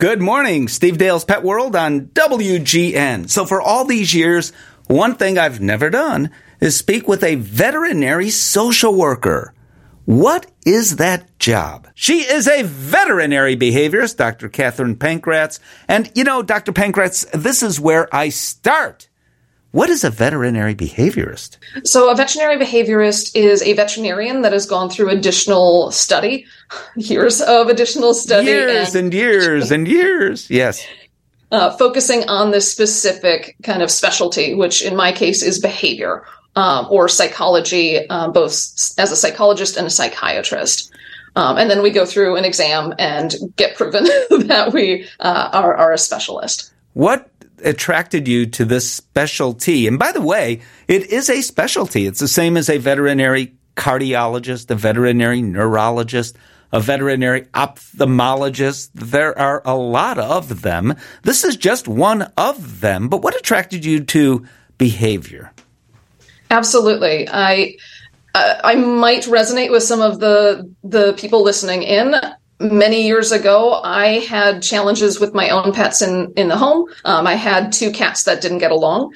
Good morning, Steve Dale's Pet World on WGN. So, for all these years, one thing I've never done is speak with a veterinary social worker. What is that job? She is a veterinary behaviorist, Dr. Katherine Pankratz. And you know, Dr. Pankratz, this is where I start. What is a veterinary behaviorist? So, a veterinary behaviorist is a veterinarian that has gone through additional study, years of additional study. Years and, and years and years. Yes. Uh, focusing on this specific kind of specialty, which in my case is behavior um, or psychology, um, both as a psychologist and a psychiatrist. Um, and then we go through an exam and get proven that we uh, are, are a specialist. What attracted you to this specialty? And by the way, it is a specialty. It's the same as a veterinary cardiologist, a veterinary neurologist, a veterinary ophthalmologist. There are a lot of them. This is just one of them. But what attracted you to behavior? Absolutely. I uh, I might resonate with some of the the people listening in many years ago, I had challenges with my own pets in, in the home. Um, I had two cats that didn't get along.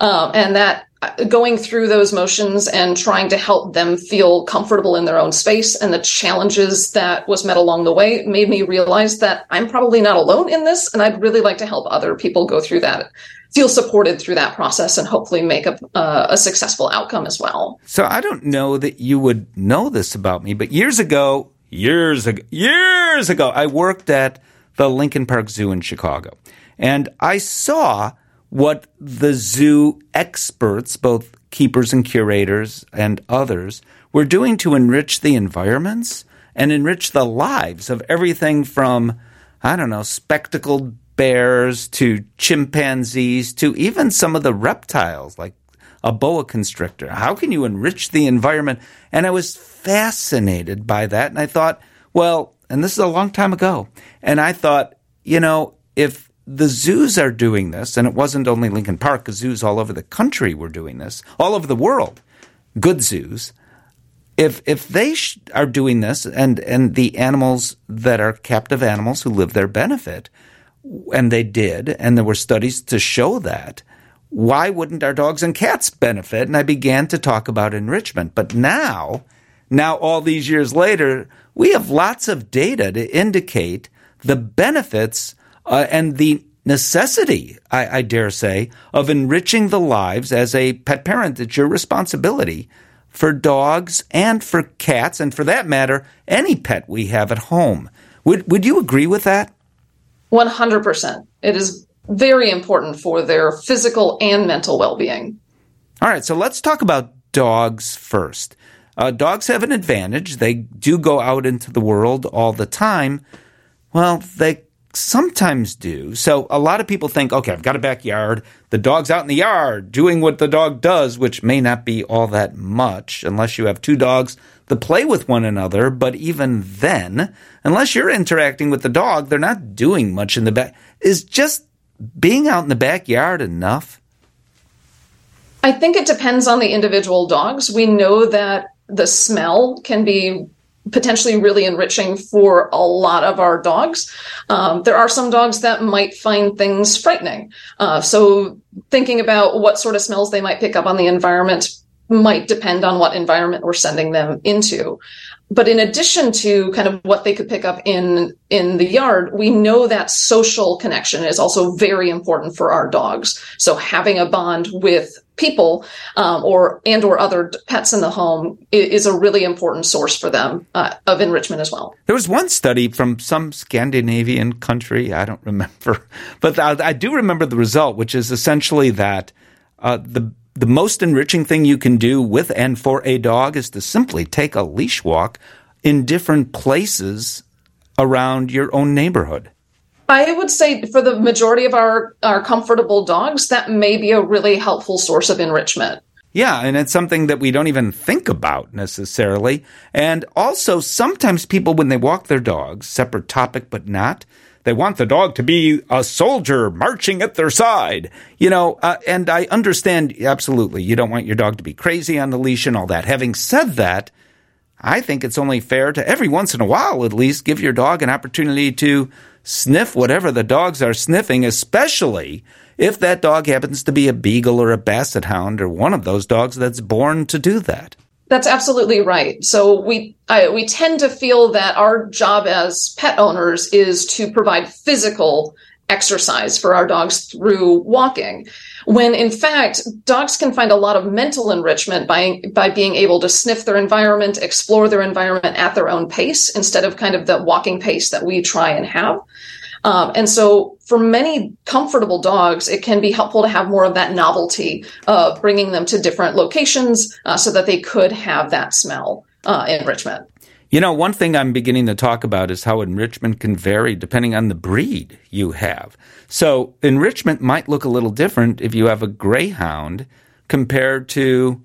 Um, and that uh, going through those motions and trying to help them feel comfortable in their own space and the challenges that was met along the way made me realize that I'm probably not alone in this. And I'd really like to help other people go through that feel supported through that process and hopefully make a, uh, a successful outcome as well. So I don't know that you would know this about me, but years ago, years ago, years ago, I worked at the Lincoln Park Zoo in Chicago. And I saw what the zoo experts, both keepers and curators and others, were doing to enrich the environments and enrich the lives of everything from, I don't know, spectacled bears to chimpanzees to even some of the reptiles like a boa constrictor. How can you enrich the environment? And I was fascinated by that. And I thought, well, and this is a long time ago. And I thought, you know, if the zoos are doing this, and it wasn't only Lincoln Park, because zoos all over the country were doing this, all over the world, good zoos. If if they sh- are doing this, and and the animals that are captive animals who live there benefit, and they did, and there were studies to show that, why wouldn't our dogs and cats benefit? And I began to talk about enrichment. But now, now all these years later, we have lots of data to indicate the benefits uh, and the necessity, I, I, dare say, of enriching the lives as a pet parent. It's your responsibility for dogs and for cats, and for that matter, any pet we have at home. Would, would you agree with that? 100%. It is very important for their physical and mental well being. All right, so let's talk about dogs first. Uh, dogs have an advantage. They do go out into the world all the time. Well, they sometimes do. So a lot of people think, okay, I've got a backyard. The dog's out in the yard doing what the dog does, which may not be all that much unless you have two dogs that play with one another. But even then, unless you're interacting with the dog, they're not doing much in the back. Is just being out in the backyard enough? I think it depends on the individual dogs. We know that the smell can be potentially really enriching for a lot of our dogs. Um, there are some dogs that might find things frightening. Uh, so thinking about what sort of smells they might pick up on the environment might depend on what environment we're sending them into but in addition to kind of what they could pick up in in the yard we know that social connection is also very important for our dogs. So having a bond with people um, or and or other pets in the home is a really important source for them uh, of enrichment as well. There was one study from some scandinavian country i don't remember but i, I do remember the result which is essentially that uh, the the most enriching thing you can do with and for a dog is to simply take a leash walk in different places around your own neighborhood. I would say for the majority of our, our comfortable dogs, that may be a really helpful source of enrichment. Yeah, and it's something that we don't even think about necessarily. And also, sometimes people, when they walk their dogs, separate topic but not, they want the dog to be a soldier marching at their side, you know, uh, and I understand absolutely you don't want your dog to be crazy on the leash and all that. Having said that, I think it's only fair to every once in a while at least give your dog an opportunity to sniff whatever the dogs are sniffing, especially if that dog happens to be a beagle or a basset hound or one of those dogs that's born to do that. That's absolutely right. So we I, we tend to feel that our job as pet owners is to provide physical exercise for our dogs through walking when in fact dogs can find a lot of mental enrichment by by being able to sniff their environment explore their environment at their own pace instead of kind of the walking pace that we try and have um, and so for many comfortable dogs it can be helpful to have more of that novelty of bringing them to different locations uh, so that they could have that smell uh, enrichment you know, one thing I'm beginning to talk about is how enrichment can vary depending on the breed you have. So, enrichment might look a little different if you have a greyhound compared to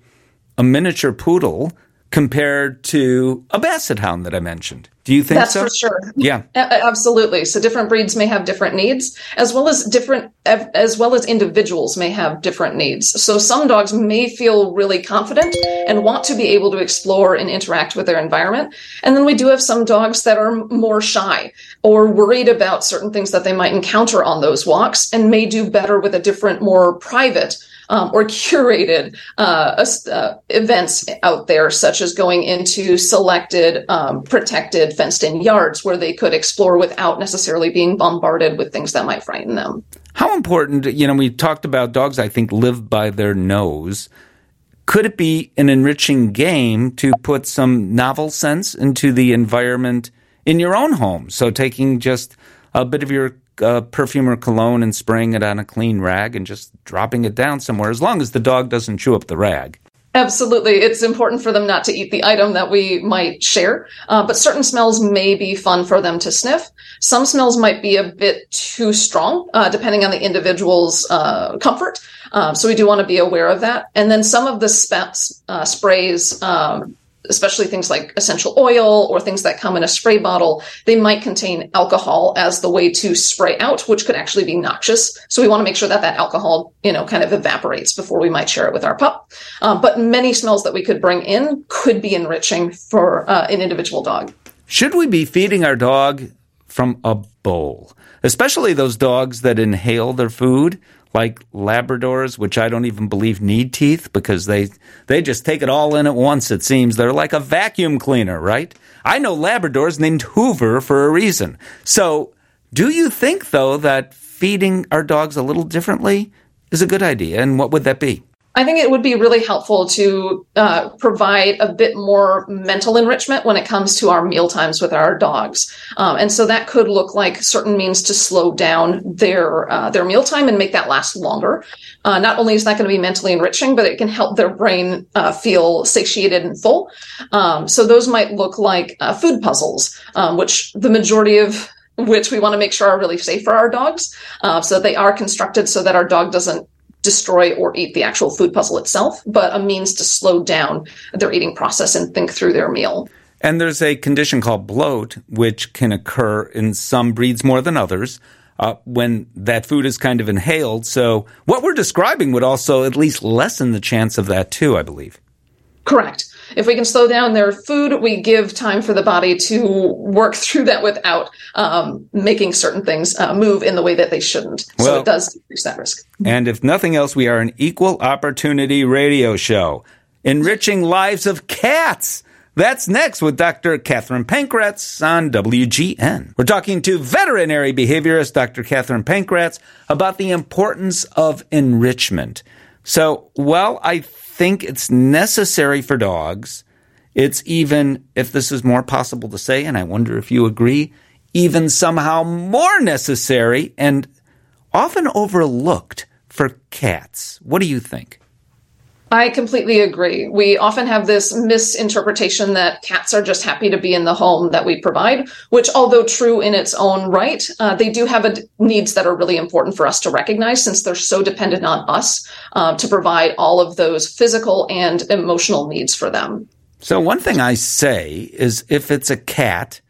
a miniature poodle compared to a basset hound that I mentioned. Do you think That's so? for sure. Yeah. A- absolutely. So different breeds may have different needs as well as different as well as individuals may have different needs. So some dogs may feel really confident and want to be able to explore and interact with their environment. And then we do have some dogs that are more shy or worried about certain things that they might encounter on those walks and may do better with a different more private um, or curated uh, uh, events out there, such as going into selected, um, protected, fenced in yards where they could explore without necessarily being bombarded with things that might frighten them. How important, you know, we talked about dogs, I think, live by their nose. Could it be an enriching game to put some novel scents into the environment in your own home? So taking just a bit of your uh, perfume or cologne and spraying it on a clean rag and just dropping it down somewhere, as long as the dog doesn't chew up the rag. Absolutely. It's important for them not to eat the item that we might share, uh, but certain smells may be fun for them to sniff. Some smells might be a bit too strong, uh, depending on the individual's uh, comfort. Um, so we do want to be aware of that. And then some of the uh, sprays, um, especially things like essential oil or things that come in a spray bottle, they might contain alcohol as the way to spray out, which could actually be noxious. So we want to make sure that that alcohol, you know, kind of evaporates before we might share it with our pup. Um, but many smells that we could bring in could be enriching for uh, an individual dog. Should we be feeding our dog from a bowl? Especially those dogs that inhale their food like Labradors, which I don't even believe need teeth because they they just take it all in at once. It seems they're like a vacuum cleaner, right? I know Labradors named Hoover for a reason. So, do you think though that feeding our dogs a little differently is a good idea, and what would that be? I think it would be really helpful to uh, provide a bit more mental enrichment when it comes to our meal times with our dogs, um, and so that could look like certain means to slow down their uh, their meal time and make that last longer. Uh, not only is that going to be mentally enriching, but it can help their brain uh, feel satiated and full. Um, so those might look like uh, food puzzles, um, which the majority of which we want to make sure are really safe for our dogs. Uh, so they are constructed so that our dog doesn't destroy or eat the actual food puzzle itself, but a means to slow down their eating process and think through their meal. And there's a condition called bloat, which can occur in some breeds more than others. Uh, when that food is kind of inhaled. So, what we're describing would also at least lessen the chance of that, too, I believe. Correct. If we can slow down their food, we give time for the body to work through that without um, making certain things uh, move in the way that they shouldn't. Well, so it does decrease that risk. And if nothing else, we are an equal opportunity radio show, enriching lives of cats. That's next with Dr. Katherine Pankratz on WGN. We're talking to veterinary behaviorist Dr. Katherine Pankratz about the importance of enrichment. So, well, I think it's necessary for dogs. It's even, if this is more possible to say, and I wonder if you agree, even somehow more necessary and often overlooked for cats. What do you think? I completely agree. We often have this misinterpretation that cats are just happy to be in the home that we provide, which, although true in its own right, uh, they do have needs that are really important for us to recognize since they're so dependent on us uh, to provide all of those physical and emotional needs for them. So, one thing I say is if it's a cat,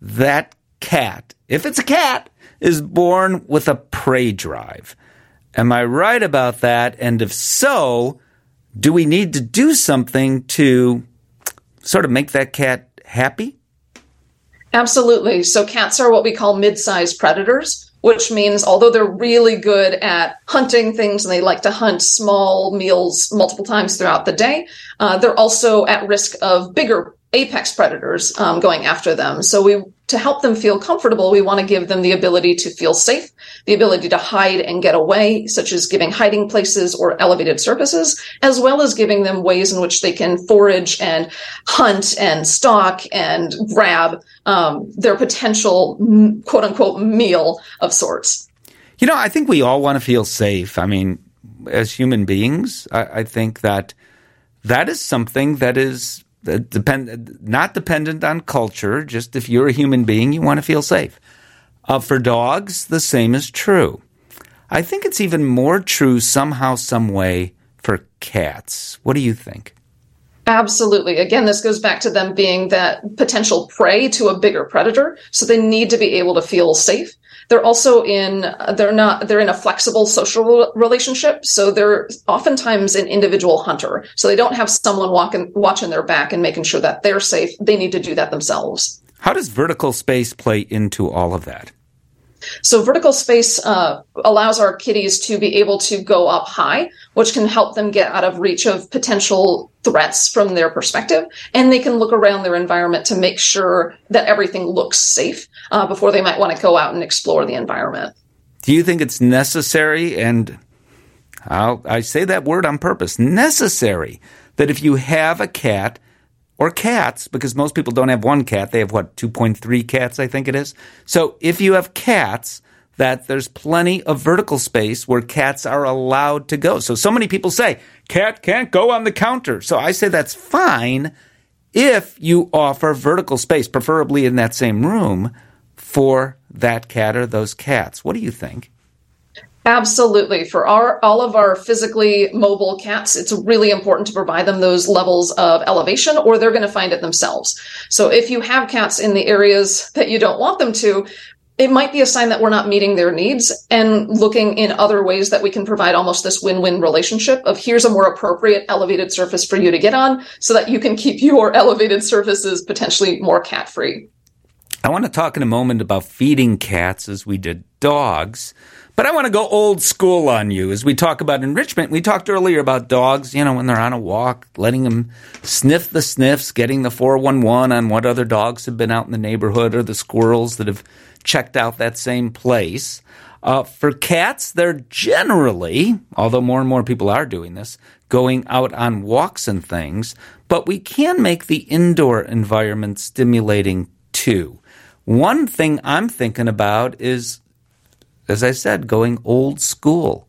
that cat, if it's a cat, is born with a prey drive. Am I right about that? And if so, do we need to do something to sort of make that cat happy? Absolutely. So cats are what we call mid-sized predators, which means although they're really good at hunting things and they like to hunt small meals multiple times throughout the day, uh, they're also at risk of bigger apex predators um, going after them. So we to help them feel comfortable, we want to give them the ability to feel safe, the ability to hide and get away, such as giving hiding places or elevated surfaces, as well as giving them ways in which they can forage and hunt and stalk and grab um, their potential quote unquote meal of sorts. You know, I think we all want to feel safe. I mean, as human beings, I, I think that that is something that is depend not dependent on culture. Just if you're a human being, you want to feel safe. Uh, for dogs, the same is true. I think it's even more true somehow, some way for cats. What do you think? Absolutely. Again, this goes back to them being that potential prey to a bigger predator. So they need to be able to feel safe. They're also in, they're not, they're in a flexible social relationship. So they're oftentimes an individual hunter. So they don't have someone walking, watching their back and making sure that they're safe. They need to do that themselves. How does vertical space play into all of that? So vertical space uh, allows our kitties to be able to go up high, which can help them get out of reach of potential threats from their perspective, and they can look around their environment to make sure that everything looks safe uh, before they might want to go out and explore the environment. Do you think it's necessary, and I'll, I say that word on purpose, necessary, that if you have a cat or cats, because most people don't have one cat. They have what, 2.3 cats, I think it is. So if you have cats, that there's plenty of vertical space where cats are allowed to go. So, so many people say, cat can't go on the counter. So I say that's fine if you offer vertical space, preferably in that same room, for that cat or those cats. What do you think? Absolutely. For our all of our physically mobile cats, it's really important to provide them those levels of elevation or they're going to find it themselves. So if you have cats in the areas that you don't want them to, it might be a sign that we're not meeting their needs and looking in other ways that we can provide almost this win-win relationship of here's a more appropriate elevated surface for you to get on so that you can keep your elevated surfaces potentially more cat free. I want to talk in a moment about feeding cats as we did dogs. But I want to go old school on you as we talk about enrichment. We talked earlier about dogs, you know, when they're on a walk, letting them sniff the sniffs, getting the 411 on what other dogs have been out in the neighborhood or the squirrels that have checked out that same place. Uh, for cats, they're generally, although more and more people are doing this, going out on walks and things, but we can make the indoor environment stimulating too. One thing I'm thinking about is as I said, going old school.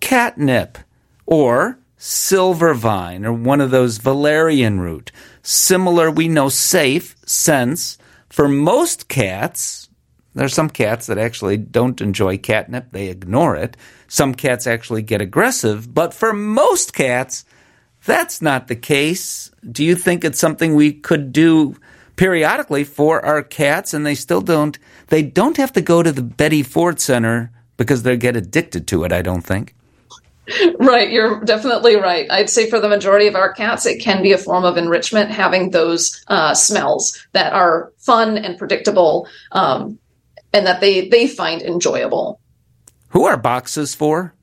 Catnip or silver vine or one of those valerian root. Similar, we know, safe scents. For most cats, there's some cats that actually don't enjoy catnip, they ignore it. Some cats actually get aggressive, but for most cats, that's not the case. Do you think it's something we could do periodically for our cats and they still don't they don't have to go to the Betty Ford Center because they get addicted to it, I don't think. Right, you're definitely right. I'd say for the majority of our cats, it can be a form of enrichment having those uh, smells that are fun and predictable um, and that they, they find enjoyable. Who are boxes for?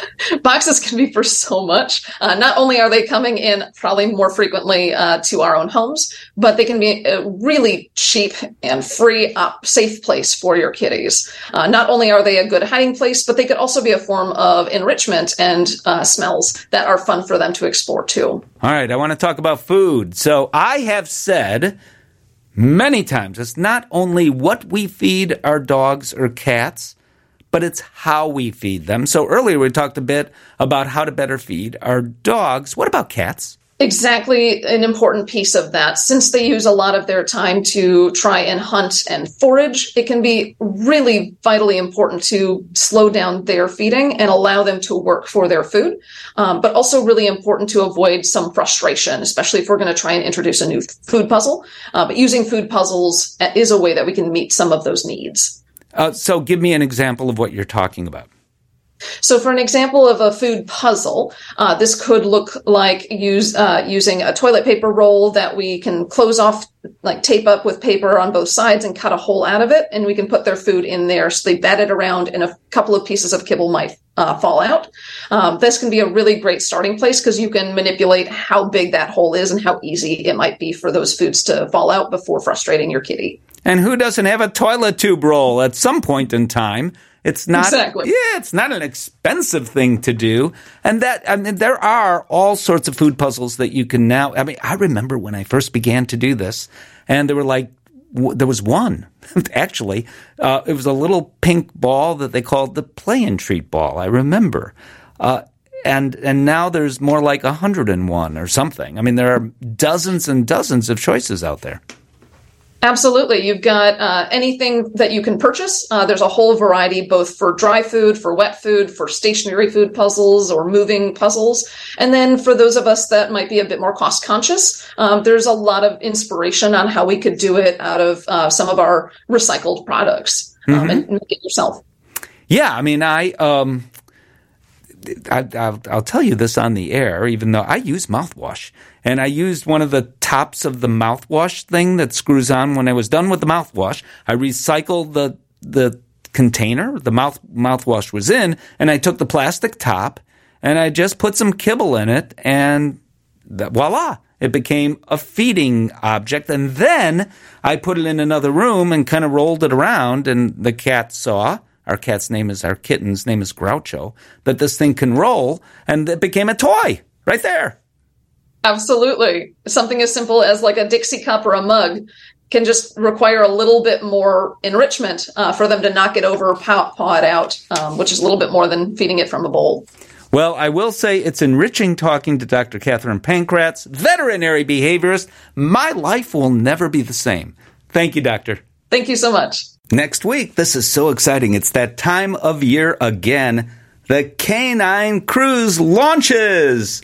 boxes can be for so much. Uh, not only are they coming in probably more frequently uh, to our own homes, but they can be a really cheap and free up safe place for your kitties. Uh, not only are they a good hiding place, but they could also be a form of enrichment and uh, smells that are fun for them to explore too. All right, I want to talk about food. So I have said many times it's not only what we feed our dogs or cats but it's how we feed them. So earlier we talked a bit about how to better feed our dogs. What about cats? Exactly, an important piece of that. Since they use a lot of their time to try and hunt and forage, it can be really vitally important to slow down their feeding and allow them to work for their food. Um, but also really important to avoid some frustration, especially if we're going to try and introduce a new food puzzle. Uh, but using food puzzles is a way that we can meet some of those needs. Uh, so give me an example of what you're talking about. So, for an example of a food puzzle, uh, this could look like use uh, using a toilet paper roll that we can close off, like tape up with paper on both sides, and cut a hole out of it, and we can put their food in there. So they bat it around, and a couple of pieces of kibble might uh, fall out. Um, this can be a really great starting place because you can manipulate how big that hole is and how easy it might be for those foods to fall out before frustrating your kitty. And who doesn't have a toilet tube roll at some point in time? It's not exactly. Yeah, it's not an expensive thing to do. And that I mean there are all sorts of food puzzles that you can now I mean I remember when I first began to do this and there were like w- there was one actually uh, it was a little pink ball that they called the play and treat ball. I remember. Uh, and and now there's more like 101 or something. I mean there are dozens and dozens of choices out there. Absolutely. You've got uh, anything that you can purchase. Uh, there's a whole variety, both for dry food, for wet food, for stationary food puzzles or moving puzzles. And then for those of us that might be a bit more cost conscious, um, there's a lot of inspiration on how we could do it out of uh, some of our recycled products um, mm-hmm. and make it yourself. Yeah. I mean, I, um, I, will tell you this on the air, even though I use mouthwash and I used one of the tops of the mouthwash thing that screws on when I was done with the mouthwash. I recycled the the container the mouth mouthwash was in, and I took the plastic top and I just put some kibble in it, and voila, it became a feeding object. And then I put it in another room and kind of rolled it around, and the cat saw. Our cat's name is our kitten's name is Groucho. That this thing can roll, and it became a toy right there. Absolutely. Something as simple as like a Dixie cup or a mug can just require a little bit more enrichment uh, for them to knock it over, paw, paw it out, um, which is a little bit more than feeding it from a bowl. Well, I will say it's enriching talking to Dr. Katherine Pankratz, veterinary behaviorist. My life will never be the same. Thank you, Doctor. Thank you so much. Next week, this is so exciting. It's that time of year again. The Canine Cruise launches.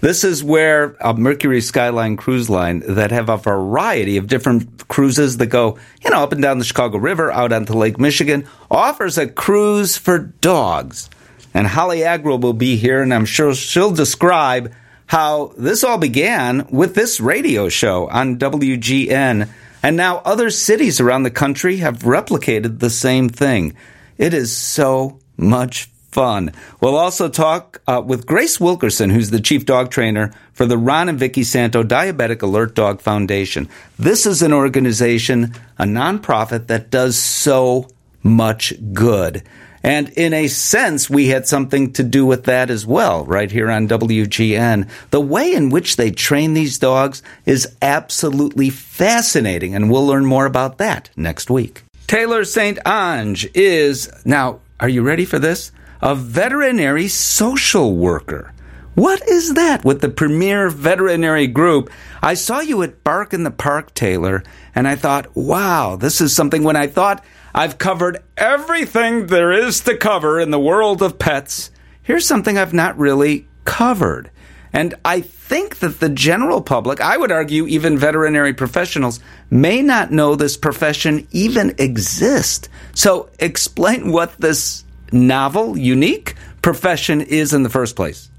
This is where a Mercury Skyline cruise line that have a variety of different cruises that go, you know, up and down the Chicago River, out onto Lake Michigan, offers a cruise for dogs. And Holly Agro will be here, and I'm sure she'll describe how this all began with this radio show on WGN. And now other cities around the country have replicated the same thing. It is so much fun. We'll also talk uh, with Grace Wilkerson, who's the chief dog trainer for the Ron and Vicki Santo Diabetic Alert Dog Foundation. This is an organization, a nonprofit that does so much good. And in a sense, we had something to do with that as well, right here on WGN. The way in which they train these dogs is absolutely fascinating, and we'll learn more about that next week. Taylor St. Onge is, now, are you ready for this? A veterinary social worker. What is that with the premier veterinary group? I saw you at Bark in the Park, Taylor, and I thought, wow, this is something when I thought I've covered everything there is to cover in the world of pets. Here's something I've not really covered. And I think that the general public, I would argue even veterinary professionals, may not know this profession even exists. So explain what this novel, unique profession is in the first place?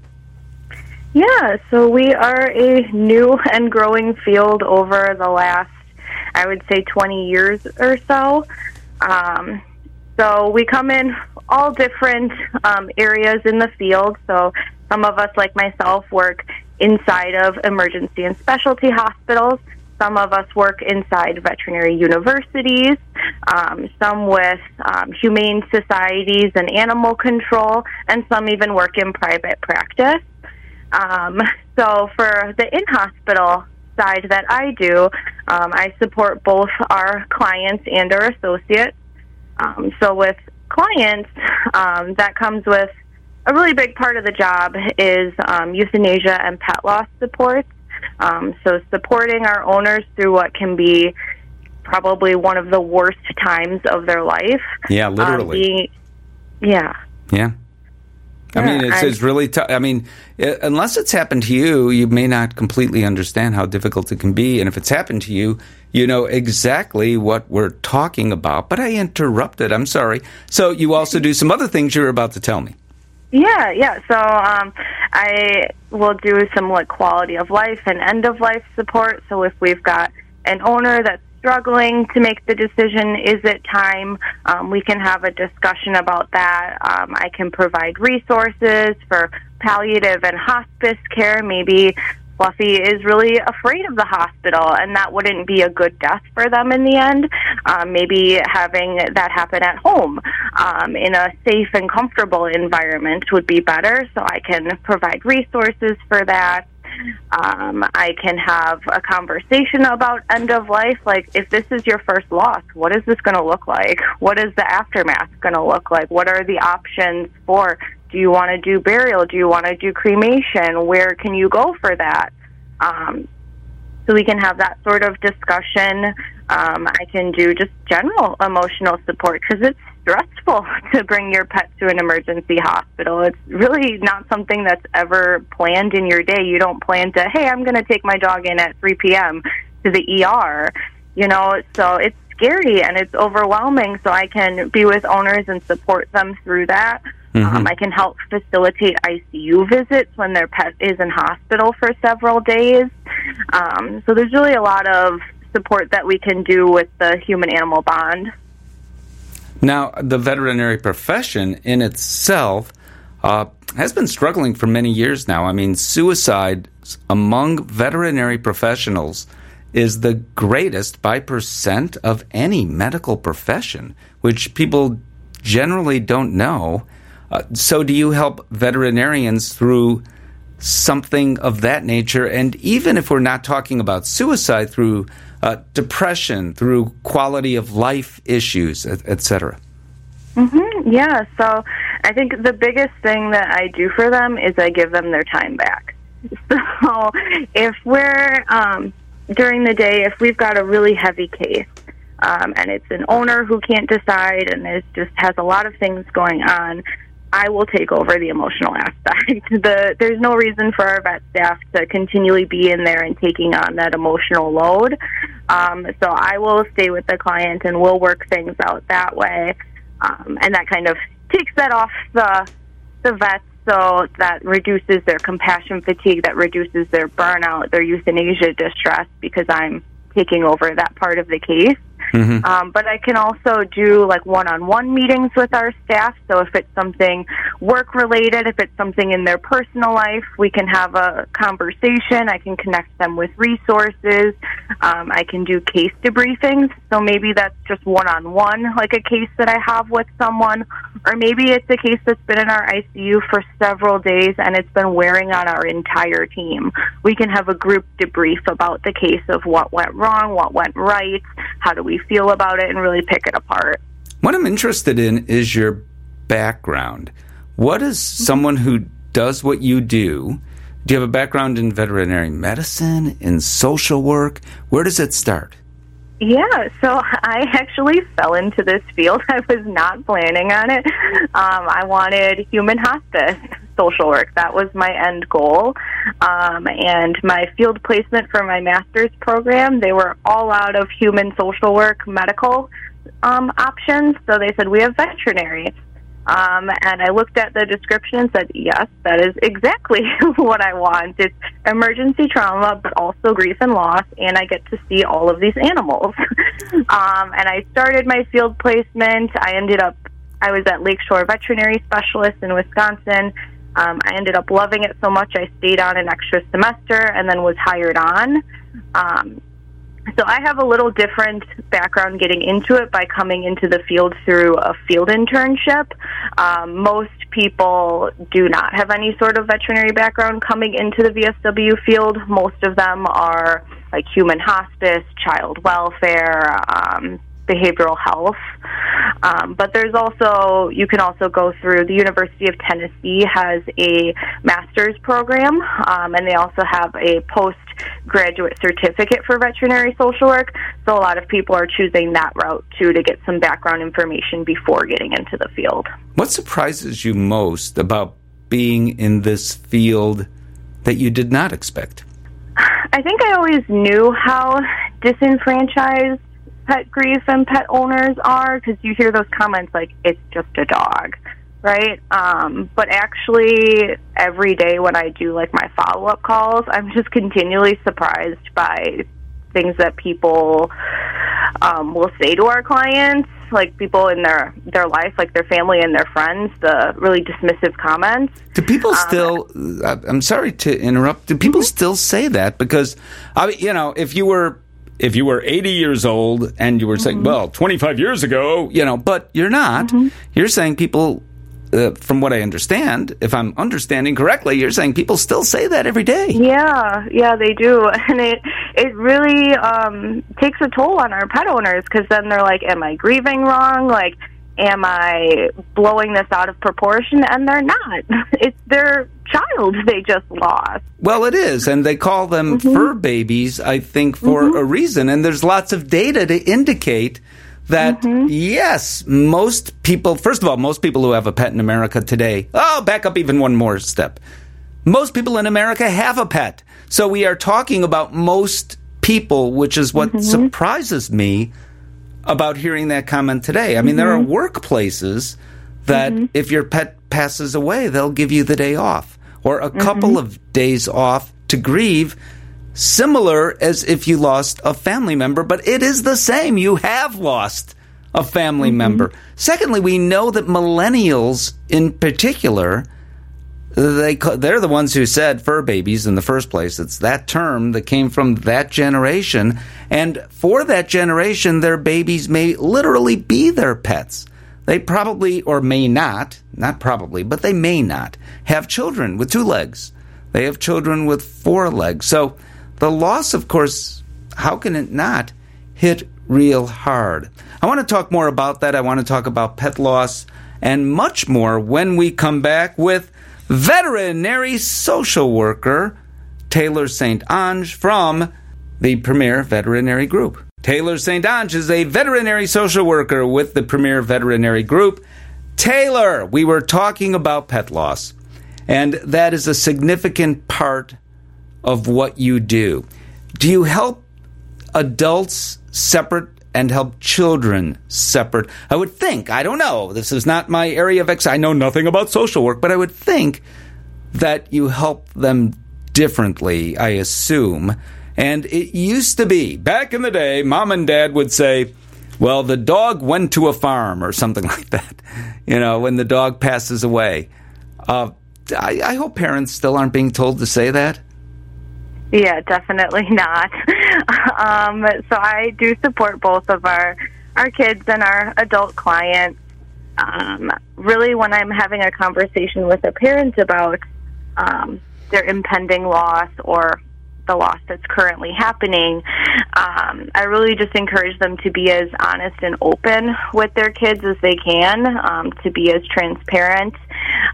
Yeah, so we are a new and growing field over the last, I would say, 20 years or so. Um, so we come in all different um, areas in the field. So some of us, like myself, work inside of emergency and specialty hospitals. Some of us work inside veterinary universities, um, some with um, humane societies and animal control, and some even work in private practice. Um, so, for the in hospital side that I do, um, I support both our clients and our associates. Um, so, with clients, um, that comes with a really big part of the job is euthanasia and pet loss support. Um, so supporting our owners through what can be probably one of the worst times of their life. Yeah, um, literally. Um, being, yeah. Yeah. I mean, it's, it's really tough. I mean, it, unless it's happened to you, you may not completely understand how difficult it can be. And if it's happened to you, you know exactly what we're talking about. But I interrupted. I'm sorry. So you also do some other things you're about to tell me. Yeah, yeah. So um, I will do some like quality of life and end of life support. So if we've got an owner that's struggling to make the decision, is it time? Um, we can have a discussion about that. Um, I can provide resources for palliative and hospice care. Maybe Fluffy is really afraid of the hospital, and that wouldn't be a good death for them in the end. Um, maybe having that happen at home um, in a safe and comfortable environment would be better. So I can provide resources for that. Um, I can have a conversation about end of life. Like, if this is your first loss, what is this going to look like? What is the aftermath going to look like? What are the options for do you want to do burial? Do you want to do cremation? Where can you go for that? Um, so we can have that sort of discussion. Um, I can do just general emotional support because it's stressful to bring your pet to an emergency hospital. It's really not something that's ever planned in your day. You don't plan to, hey, I'm going to take my dog in at 3 p.m. to the ER. You know, so it's scary and it's overwhelming. So I can be with owners and support them through that. Mm-hmm. Um, I can help facilitate ICU visits when their pet is in hospital for several days. Um, so there's really a lot of support that we can do with the human animal bond. Now, the veterinary profession in itself uh, has been struggling for many years now. I mean, suicide among veterinary professionals is the greatest by percent of any medical profession, which people generally don't know. Uh, so, do you help veterinarians through something of that nature? And even if we're not talking about suicide, through uh, depression, through quality of life issues, etc. Mm-hmm. Yeah. So, I think the biggest thing that I do for them is I give them their time back. So, if we're um, during the day, if we've got a really heavy case, um, and it's an owner who can't decide and is just has a lot of things going on, I will take over the emotional aspect. the there's no reason for our vet staff to continually be in there and taking on that emotional load. Um, so I will stay with the client and we'll work things out that way, um, and that kind of takes that off the the vets. So that reduces their compassion fatigue, that reduces their burnout, their euthanasia distress, because I'm taking over that part of the case. Mm-hmm. Um, but I can also do like one-on-one meetings with our staff. So if it's something work-related, if it's something in their personal life, we can have a conversation. I can connect them with resources. Um, I can do case debriefings. So maybe that's just one-on-one, like a case that I have with someone, or maybe it's a case that's been in our ICU for several days and it's been wearing on our entire team. We can have a group debrief about the case of what went wrong, what went right, how do we feel about it, and really pick it apart. What I'm interested in is your background. What is someone who does what you do? Do you have a background in veterinary medicine, in social work? Where does it start? Yeah, so I actually fell into this field. I was not planning on it. Um, I wanted human hospice social work. That was my end goal. Um, and my field placement for my master's program, they were all out of human social work medical um, options. So they said, we have veterinary. Um, and I looked at the description and said, yes, that is exactly what I want. It's emergency trauma, but also grief and loss, and I get to see all of these animals. um, and I started my field placement. I ended up, I was at Lakeshore Veterinary Specialist in Wisconsin. Um, I ended up loving it so much I stayed on an extra semester and then was hired on. Um, so I have a little different background getting into it by coming into the field through a field internship. Um, most people do not have any sort of veterinary background coming into the VSW field. Most of them are like human hospice, child welfare, um, behavioral health. Um, but there's also, you can also go through the University of Tennessee has a master's program, um, and they also have a postgraduate certificate for veterinary social work. So a lot of people are choosing that route too to get some background information before getting into the field. What surprises you most about being in this field that you did not expect? I think I always knew how disenfranchised pet grief and pet owners are because you hear those comments like it's just a dog right? Um, but actually, every day when I do like my follow up calls, I'm just continually surprised by things that people um, will say to our clients, like people in their their life, like their family and their friends, the really dismissive comments. Do people um, still? I'm sorry to interrupt. Do people mm-hmm. still say that? Because I, you know, if you were if you were 80 years old and you were saying, mm-hmm. well, 25 years ago, you know, but you're not. Mm-hmm. You're saying people uh, from what I understand, if I'm understanding correctly, you're saying people still say that every day. Yeah, yeah, they do, and it it really um, takes a toll on our pet owners because then they're like, "Am I grieving wrong? Like, am I blowing this out of proportion?" And they're not. It's their child they just lost. Well, it is, and they call them mm-hmm. fur babies. I think for mm-hmm. a reason, and there's lots of data to indicate that mm-hmm. yes, most people, first of all, most people who have a pet in America today, oh, back up even one more step. Most people in America have a pet. So we are talking about most people, which is what mm-hmm. surprises me about hearing that comment today. I mean, mm-hmm. there are mm-hmm. workplaces that mm-hmm. if your pet passes away, they'll give you the day off or a couple mm-hmm. of days off to grieve similar as if you lost a family member, but it is the same. You have lost a family mm-hmm. member. Secondly, we know that millennials in particular they they're the ones who said fur babies in the first place. It's that term that came from that generation, and for that generation, their babies may literally be their pets. They probably or may not, not probably, but they may not have children with two legs. They have children with four legs. So the loss, of course, how can it not hit real hard? I want to talk more about that. I want to talk about pet loss and much more when we come back with veterinary social worker Taylor St. Onge from the Premier Veterinary Group. Taylor St. Onge is a veterinary social worker with the Premier Veterinary Group. Taylor, we were talking about pet loss, and that is a significant part of what you do. Do you help adults separate and help children separate? I would think, I don't know, this is not my area of expertise. I know nothing about social work, but I would think that you help them differently, I assume. And it used to be, back in the day, mom and dad would say, well, the dog went to a farm or something like that, you know, when the dog passes away. Uh, I, I hope parents still aren't being told to say that. Yeah, definitely not. um, so I do support both of our our kids and our adult clients. Um, really, when I'm having a conversation with a parent about um, their impending loss or the loss that's currently happening, um, I really just encourage them to be as honest and open with their kids as they can, um, to be as transparent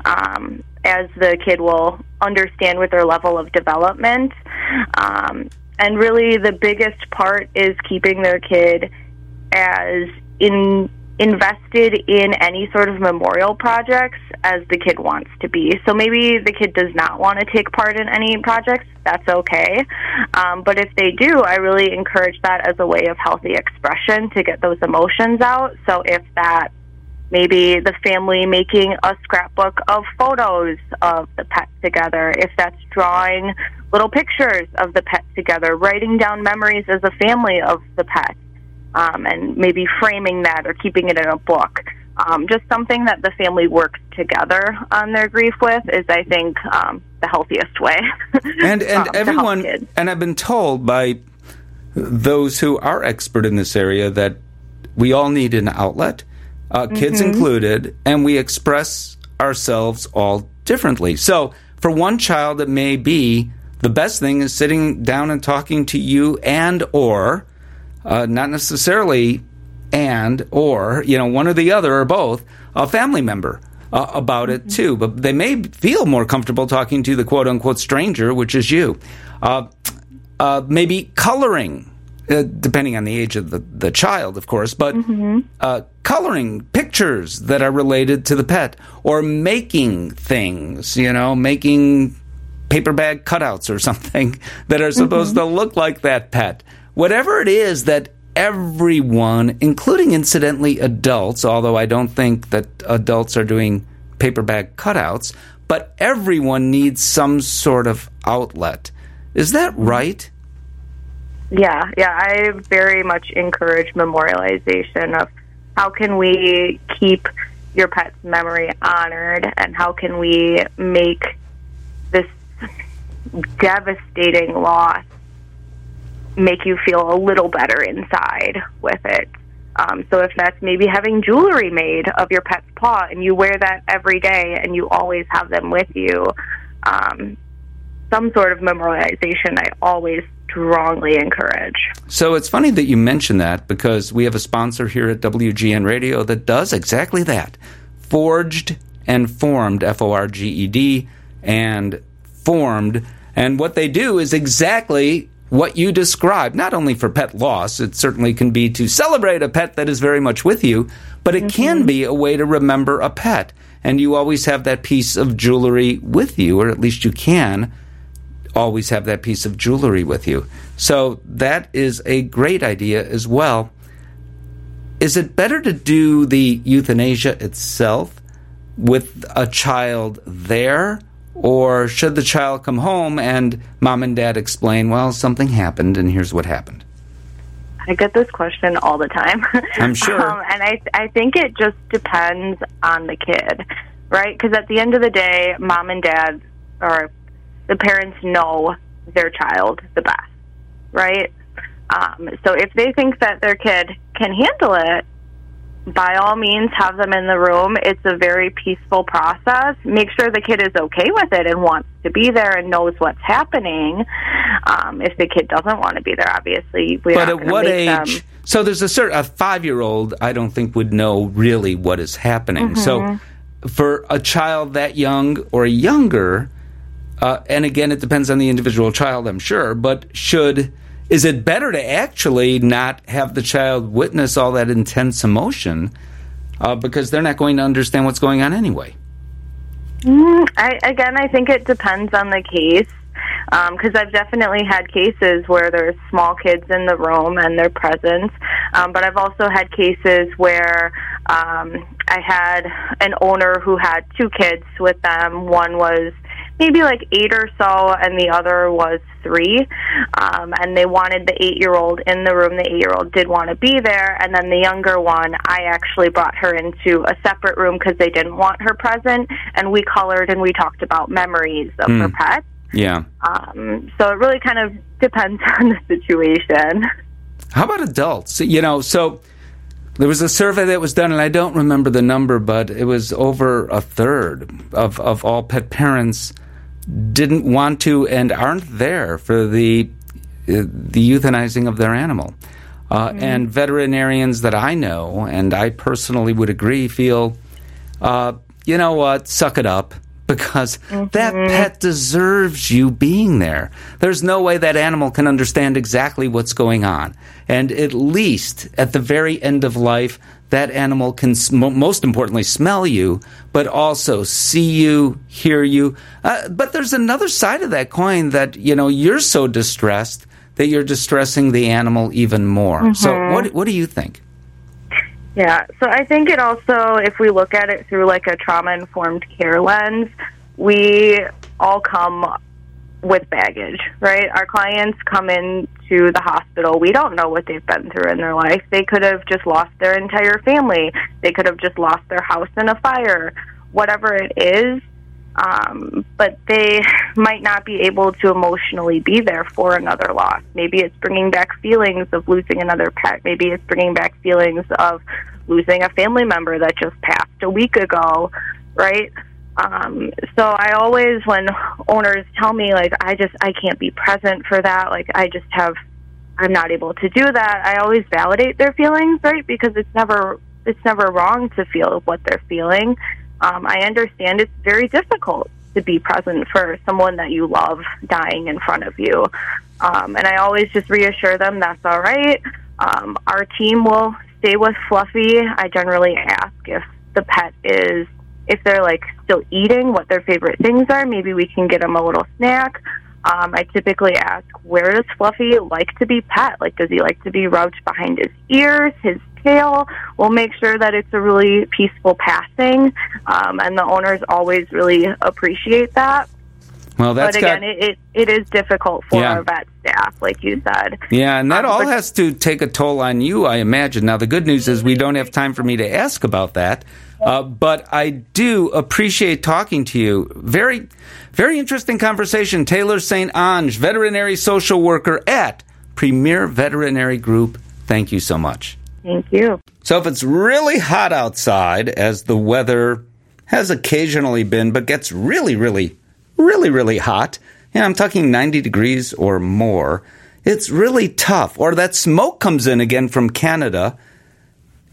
um, as the kid will understand with their level of development. Um, and really, the biggest part is keeping their kid as in invested in any sort of memorial projects as the kid wants to be. So maybe the kid does not want to take part in any projects. That's okay. Um, but if they do, I really encourage that as a way of healthy expression to get those emotions out. So if that maybe the family making a scrapbook of photos of the pet together, if that's drawing little pictures of the pet together, writing down memories as a family of the pet, um, and maybe framing that or keeping it in a book. Um, just something that the family works together on their grief with is, I think, um, the healthiest way. and and um, everyone, and I've been told by those who are expert in this area that we all need an outlet uh, kids mm-hmm. included, and we express ourselves all differently. So, for one child, it may be the best thing is sitting down and talking to you and or uh, not necessarily and or you know one or the other or both a family member uh, about it too but they may feel more comfortable talking to the quote unquote stranger which is you uh, uh maybe coloring uh, depending on the age of the, the child, of course, but mm-hmm. uh, coloring pictures that are related to the pet or making things, you know, making paper bag cutouts or something that are supposed mm-hmm. to look like that pet. Whatever it is that everyone, including incidentally adults, although I don't think that adults are doing paper bag cutouts, but everyone needs some sort of outlet. Is that right? Yeah, yeah, I very much encourage memorialization of how can we keep your pet's memory honored and how can we make this devastating loss make you feel a little better inside with it. Um, so if that's maybe having jewelry made of your pet's paw and you wear that every day and you always have them with you, um, some sort of memorialization I always strongly encourage. So it's funny that you mention that because we have a sponsor here at WGN Radio that does exactly that. Forged and formed, F O R G E D, and formed. And what they do is exactly what you describe, not only for pet loss, it certainly can be to celebrate a pet that is very much with you, but it mm-hmm. can be a way to remember a pet. And you always have that piece of jewelry with you, or at least you can always have that piece of jewelry with you. So that is a great idea as well. Is it better to do the euthanasia itself with a child there? Or should the child come home and mom and dad explain, well, something happened and here's what happened? I get this question all the time. I'm sure. um, and I, I think it just depends on the kid, right? Because at the end of the day, mom and dad or the parents know their child the best, right? Um, so if they think that their kid can handle it, by all means have them in the room. It's a very peaceful process. Make sure the kid is okay with it and wants to be there and knows what's happening. Um, if the kid doesn't want to be there, obviously, we. But at what age? Them... So there's a certain a five year old. I don't think would know really what is happening. Mm-hmm. So for a child that young or younger, uh, and again, it depends on the individual child, I'm sure. But should is it better to actually not have the child witness all that intense emotion uh, because they're not going to understand what's going on anyway? Mm, I, again, I think it depends on the case because um, I've definitely had cases where there's small kids in the room and their presence, um, but I've also had cases where um, I had an owner who had two kids with them. One was maybe like eight or so, and the other was three. Um, and they wanted the eight year old in the room. The eight year old did want to be there. And then the younger one, I actually brought her into a separate room because they didn't want her present. And we colored and we talked about memories of mm. her pet. Yeah. Um, so it really kind of depends on the situation. How about adults? You know, so there was a survey that was done, and I don't remember the number, but it was over a third of, of all pet parents didn't want to and aren't there for the uh, the euthanizing of their animal. Uh, mm-hmm. And veterinarians that I know, and I personally would agree, feel, uh, you know what, suck it up because mm-hmm. that pet deserves you being there. There's no way that animal can understand exactly what's going on. And at least at the very end of life, that animal can most importantly smell you, but also see you, hear you. Uh, but there's another side of that coin that you know you're so distressed that you're distressing the animal even more. Mm-hmm. So what what do you think? Yeah, so I think it also, if we look at it through like a trauma informed care lens, we all come with baggage, right? Our clients come into the hospital. We don't know what they've been through in their life. They could have just lost their entire family. They could have just lost their house in a fire. Whatever it is, um, but they might not be able to emotionally be there for another loss. Maybe it's bringing back feelings of losing another pet. Maybe it's bringing back feelings of losing a family member that just passed a week ago, right? Um, so I always, when owners tell me like I just I can't be present for that, like I just have I'm not able to do that. I always validate their feelings, right? Because it's never it's never wrong to feel what they're feeling. Um, I understand it's very difficult to be present for someone that you love dying in front of you, um, and I always just reassure them that's all right. Um, our team will stay with Fluffy. I generally ask if the pet is if they're like still eating, what their favorite things are. Maybe we can get them a little snack. Um, I typically ask, where does Fluffy like to be pet? Like, does he like to be rubbed behind his ears, his tail. We'll make sure that it's a really peaceful passing, um, and the owners always really appreciate that. Well, that's but again, got, it, it, it is difficult for Yeah. our vet staff, like you said. yeah, and that um, all but- has to take a toll on you, I imagine. Now, the good news is we don't have time for me to ask about that, uh, but I do appreciate talking to you. Very, very interesting conversation. Taylor St. Onge, veterinary social worker at Premier Veterinary Group. Thank you so much. Thank you. So if it's really hot outside, as the weather has occasionally been, but gets really, really, really, really hot, and I'm talking 90 degrees or more, it's really tough. Or that smoke comes in again from Canada,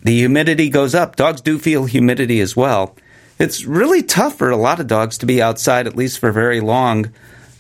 the humidity goes up. Dogs do feel humidity as well. It's really tough for a lot of dogs to be outside, at least for very long.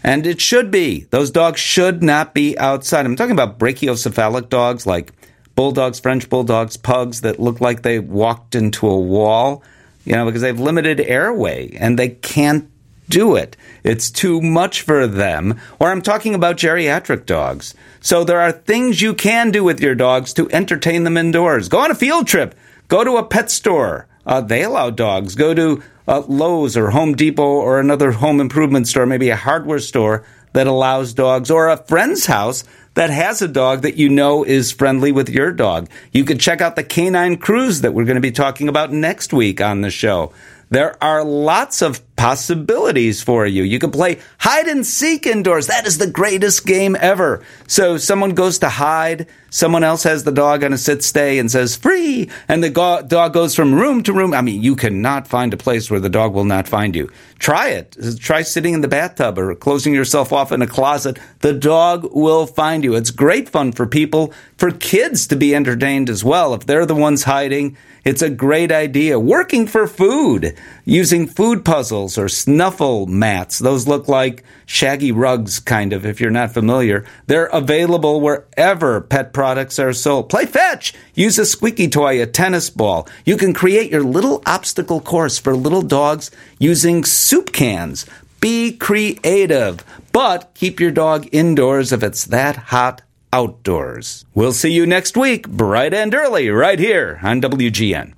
And it should be. Those dogs should not be outside. I'm talking about brachycephalic dogs like bulldogs, French bulldogs, pugs that look like they walked into a wall, you know, because they have limited airway and they can't do it. It's too much for them. Or I'm talking about geriatric dogs. So there are things you can do with your dogs to entertain them indoors. Go on a field trip. Go to a pet store. Uh, they allow dogs. Go to uh, Lowe's or Home Depot or another home improvement store, maybe a hardware store that allows dogs, or a friend's house that has a dog that you know is friendly with your dog. You could check out the canine cruise that we're going to be talking about next week on the show. There are lots of possibilities for you. You can play hide and seek indoors. That is the greatest game ever. So someone goes to hide, someone else has the dog on a sit stay and says free, and the go- dog goes from room to room. I mean, you cannot find a place where the dog will not find you. Try it. Try sitting in the bathtub or closing yourself off in a closet. The dog will find you. It's great fun for people, for kids to be entertained as well. If they're the ones hiding, it's a great idea. Working for food, using food puzzles or snuffle mats. Those look like shaggy rugs, kind of, if you're not familiar. They're available wherever pet products are sold. Play fetch. Use a squeaky toy, a tennis ball. You can create your little obstacle course for little dogs using soup cans. Be creative, but keep your dog indoors if it's that hot outdoors. We'll see you next week, bright and early, right here on WGN.